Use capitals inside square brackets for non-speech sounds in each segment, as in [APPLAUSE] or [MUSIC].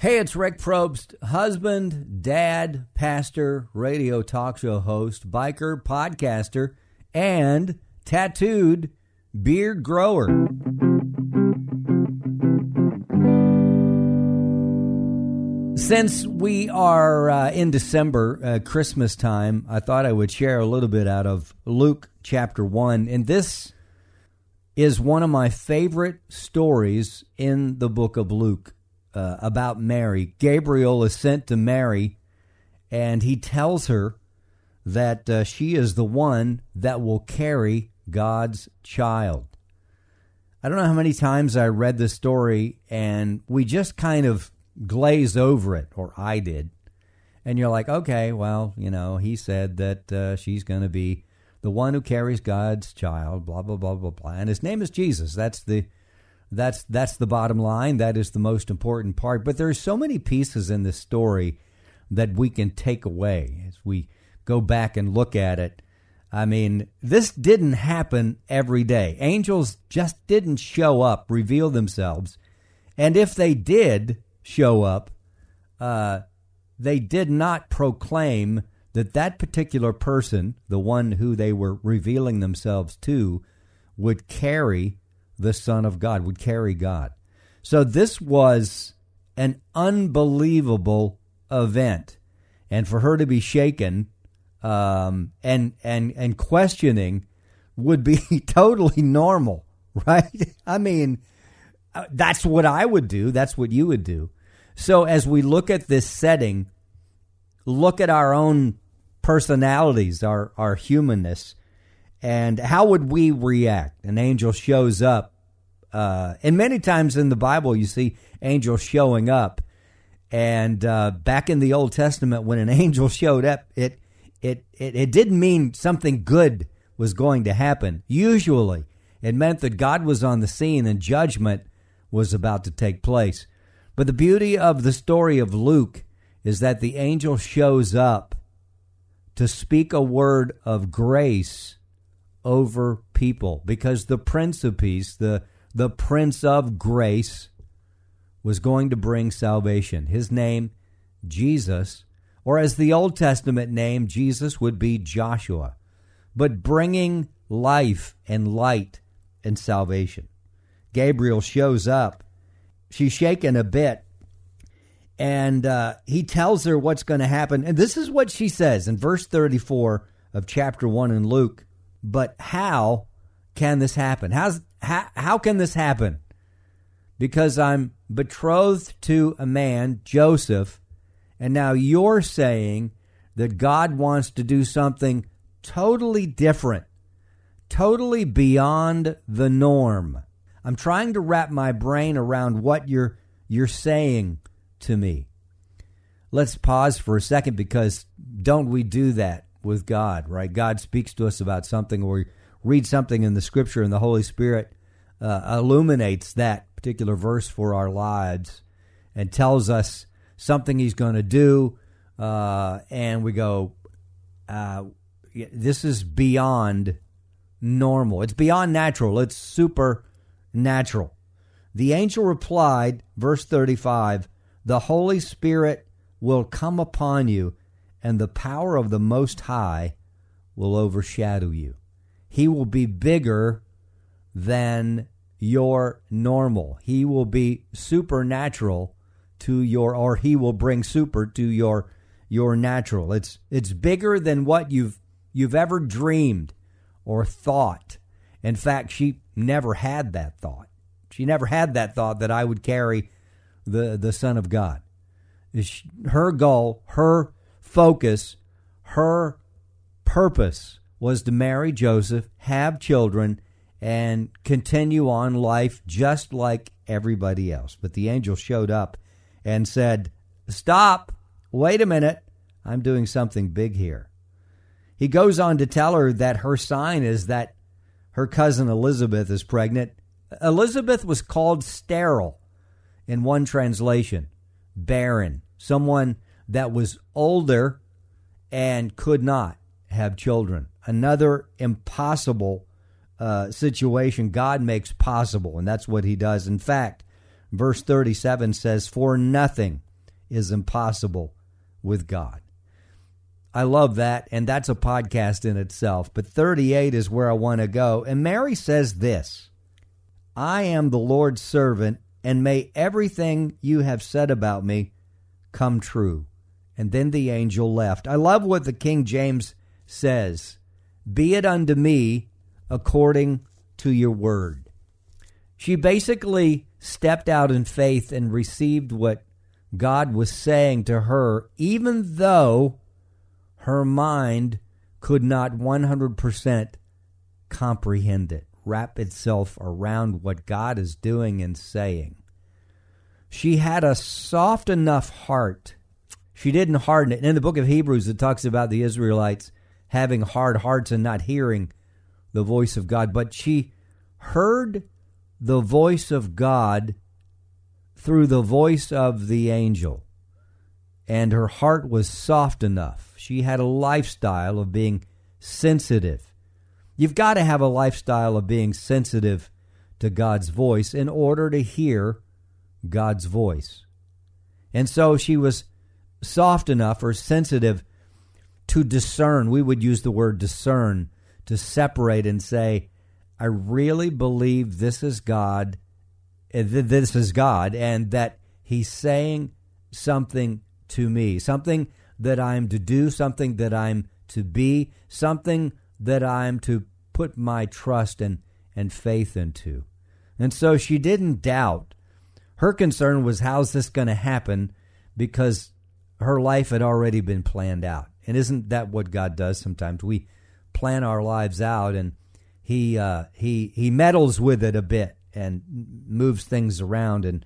Hey, it's Rick Probst, husband, dad, pastor, radio talk show host, biker, podcaster, and tattooed beard grower. Since we are uh, in December, uh, Christmas time, I thought I would share a little bit out of Luke chapter 1. And this is one of my favorite stories in the book of Luke uh, about Mary. Gabriel is sent to Mary, and he tells her that uh, she is the one that will carry God's child. I don't know how many times I read this story, and we just kind of glaze over it, or I did. And you're like, okay, well, you know, he said that uh, she's going to be the one who carries God's child, blah blah blah blah blah, and his name is Jesus. That's the that's that's the bottom line. That is the most important part. But there's so many pieces in this story that we can take away as we go back and look at it. I mean, this didn't happen every day. Angels just didn't show up, reveal themselves, and if they did show up, uh, they did not proclaim that that particular person, the one who they were revealing themselves to, would carry the Son of God, would carry God. So this was an unbelievable event. And for her to be shaken um, and, and, and questioning would be [LAUGHS] totally normal, [LAUGHS] right? I mean, uh, that's what I would do. That's what you would do. So as we look at this setting, look at our own personalities, our, our humanness, and how would we react? An angel shows up. Uh, and many times in the Bible, you see angels showing up. And uh, back in the Old Testament, when an [LAUGHS] angel showed up, it, it, it, it didn't mean something good was going to happen. Usually, it meant that God was on the scene and judgment was about to take place. But the beauty of the story of Luke is that the angel shows up to speak a word of grace over people because the Prince of Peace, the, the Prince of Grace, was going to bring salvation. His name, Jesus, or as the Old Testament name, Jesus would be Joshua, but bringing life and light and salvation. Gabriel shows up. She's shaken a bit. And uh, he tells her what's going to happen. And this is what she says in verse 34 of chapter 1 in Luke. But how can this happen? How's, how, how can this happen? Because I'm betrothed to a man, Joseph, and now you're saying that God wants to do something totally different, totally beyond the norm. I'm trying to wrap my brain around what you're you're saying to me. Let's pause for a second because don't we do that with God, right? God speaks to us about something or read something in the scripture and the Holy Spirit uh, illuminates that particular verse for our lives and tells us something he's going to do. Uh, and we go, uh, this is beyond normal. It's beyond natural. It's supernatural. The angel replied, verse 35, the Holy Spirit will come upon you, and the power of the Most High will overshadow you. He will be bigger than your normal. He will be supernatural to your or he will bring super to your your natural. It's it's bigger than what you've you've ever dreamed or thought. In fact, she never had that thought. She never had that thought that I would carry the the Son of God. Her goal, her focus, her purpose was to marry Joseph, have children, and continue on life just like everybody else. But the angel showed up and said, Stop, wait a minute, I'm doing something big here. He goes on to tell her that her sign is that her cousin Elizabeth is pregnant. Elizabeth was called sterile in one translation, barren, someone that was older and could not have children. Another impossible uh, situation God makes possible, and that's what he does. In fact, verse 37 says, For nothing is impossible with God. I love that, and that's a podcast in itself. But 38 is where I want to go. And Mary says this I am the Lord's servant, and may everything you have said about me come true. And then the angel left. I love what the King James says Be it unto me according to your word. She basically stepped out in faith and received what God was saying to her, even though her mind could not 100% comprehend it, wrap itself around what God is doing and saying. She had a soft enough heart. She didn't harden it. And in the book of Hebrews, it talks about the Israelites having hard hearts and not hearing the voice of God. But she heard the voice of God through the voice of the angel. And her heart was soft enough. She had a lifestyle of being sensitive. You've got to have a lifestyle of being sensitive to God's voice in order to hear God's voice. And so she was soft enough or sensitive to discern. We would use the word discern to separate and say, I really believe this is God, uh, this is God, and that He's saying something to me, something that I'm to do, something that I'm to be, something that I'm to put my trust and, and faith into. And so she didn't doubt her concern was how's this going to happen because her life had already been planned out. And isn't that what God does sometimes? We plan our lives out and he uh, he he meddles with it a bit and moves things around and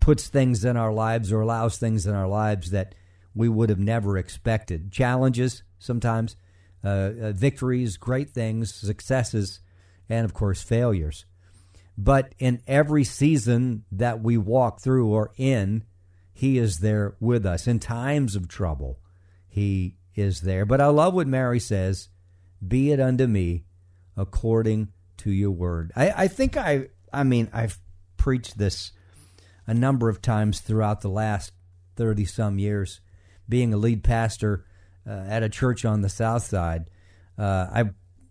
puts things in our lives or allows things in our lives that we would have never expected. Challenges sometimes, uh, uh, victories, great things, successes, and of course failures. But in every season that we walk through or in, He is there with us. In times of trouble, He is there. But I love what Mary says Be it unto me according to your word. I, I think I, I mean, I've preached this a number of times throughout the last 30 some years, being a lead pastor uh, at a church on the south side. Uh, I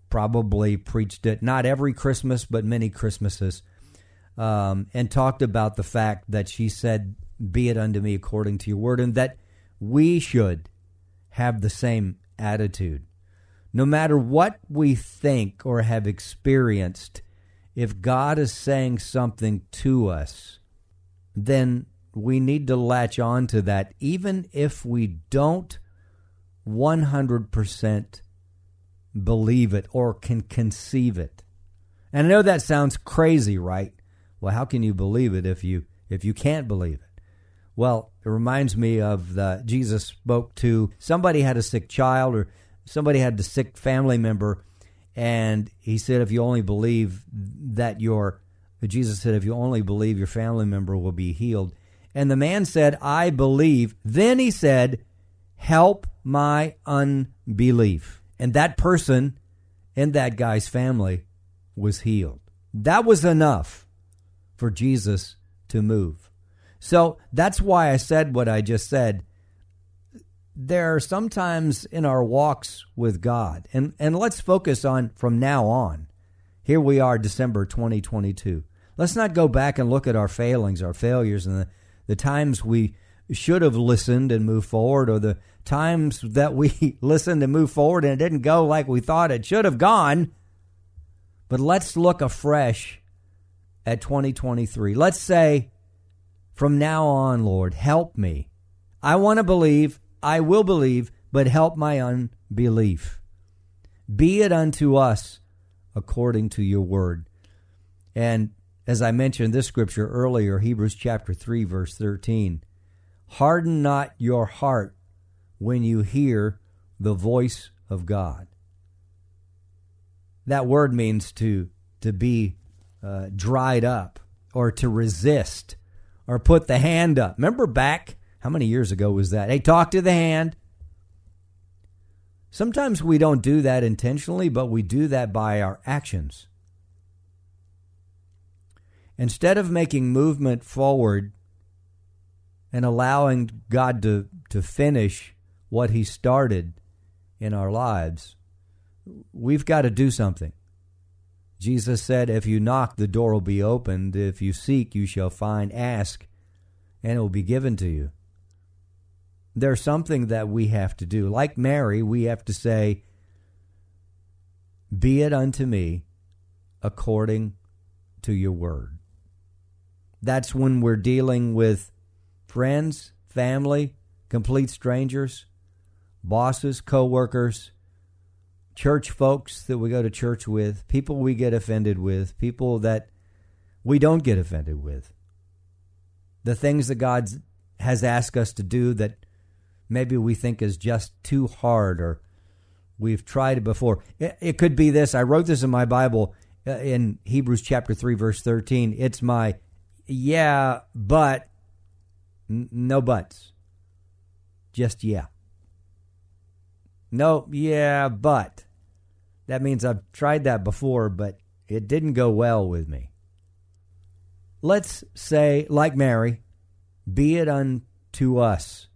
probably preached it not every Christmas, but many Christmases, um, and talked about the fact that she said, Be it unto me according to your word, and that we should have the same attitude. No matter what we think or have experienced, if God is saying something to us, then we need to latch on to that, even if we don't 100% believe it or can conceive it. And I know that sounds crazy, right? Well, how can you believe it if you if you can't believe it? Well, it reminds me of the Jesus spoke to somebody had a sick child or somebody had a sick family member and he said if you only believe that your Jesus said if you only believe your family member will be healed. And the man said, "I believe." Then he said, "Help my unbelief." And that person in that guy's family was healed. That was enough for Jesus to move. So that's why I said what I just said. There are sometimes in our walks with God, and, and let's focus on from now on. Here we are, December 2022. Let's not go back and look at our failings, our failures, and the, the times we should have listened and moved forward, or the times that we [LAUGHS] listened and moved forward and it didn't go like we thought it should have gone. But let's look afresh at 2023. Let's say, from now on, Lord, help me. I want to believe, I will believe, but help my unbelief. Be it unto us according to your word. And as I mentioned this scripture earlier, Hebrews chapter 3, verse 13. Harden not your heart when you hear the voice of God. That word means to, to be uh, dried up or to resist or put the hand up. Remember back, how many years ago was that? Hey, talk to the hand. Sometimes we don't do that intentionally, but we do that by our actions. Instead of making movement forward and allowing God to, to finish what He started in our lives, we've got to do something. Jesus said, If you knock, the door will be opened. If you seek, you shall find. Ask, and it will be given to you there's something that we have to do. Like Mary, we have to say, Be it unto me according to your word. That's when we're dealing with friends, family, complete strangers, bosses, co workers, church folks that we go to church with, people we get offended with, people that we don't get offended with. The things that God has asked us to do that maybe we think is just too hard or we've tried it before. It, it could be this. I wrote this in my Bible uh, in Hebrews chapter 3, verse 13. It's my, yeah, but, n- no buts. Just yeah. No, yeah, but. That means I've tried that before, but it didn't go well with me. Let's say, like Mary, be it unto us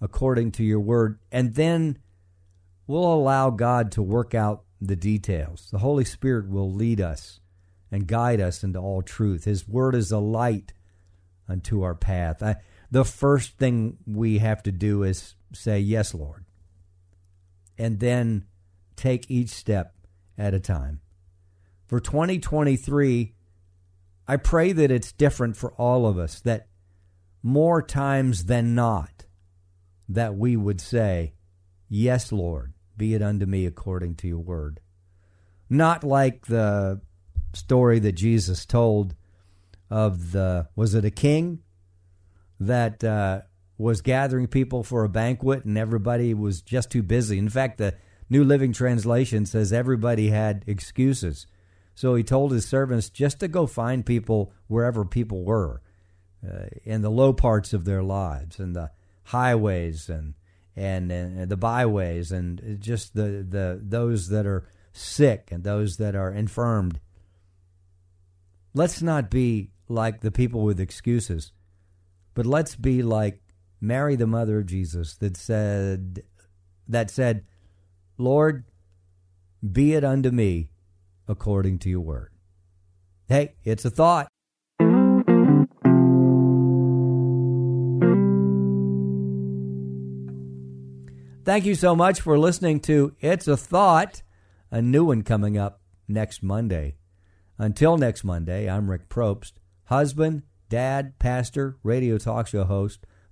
according to your word. And then we'll allow God to work out the details. The Holy Spirit will lead us and guide us into all truth. His word is a light unto our path. I, the first thing we have to do is say, Yes, Lord. And then take each step at a time. For 2023, I pray that it's different for all of us, that more times than not, that we would say, Yes, Lord, be it unto me according to your word. Not like the story that Jesus told of the, was it a king that uh, was gathering people for a banquet and everybody was just too busy? In fact, the New Living Translation says everybody had excuses. So he told his servants just to go find people wherever people were, uh, in the low parts of their lives, and the highways and and, and the byways and just the, the those that are sick and those that are infirmed. Let's not be like the people with excuses, but let's be like Mary, the mother of Jesus, that said that said, Lord, be it unto me according to your word. Hey, it's a thought. Thank you so much for listening to It's a Thought, a new one coming up next Monday. Until next Monday, I'm Rick Probst, husband, dad, pastor, radio talk show host,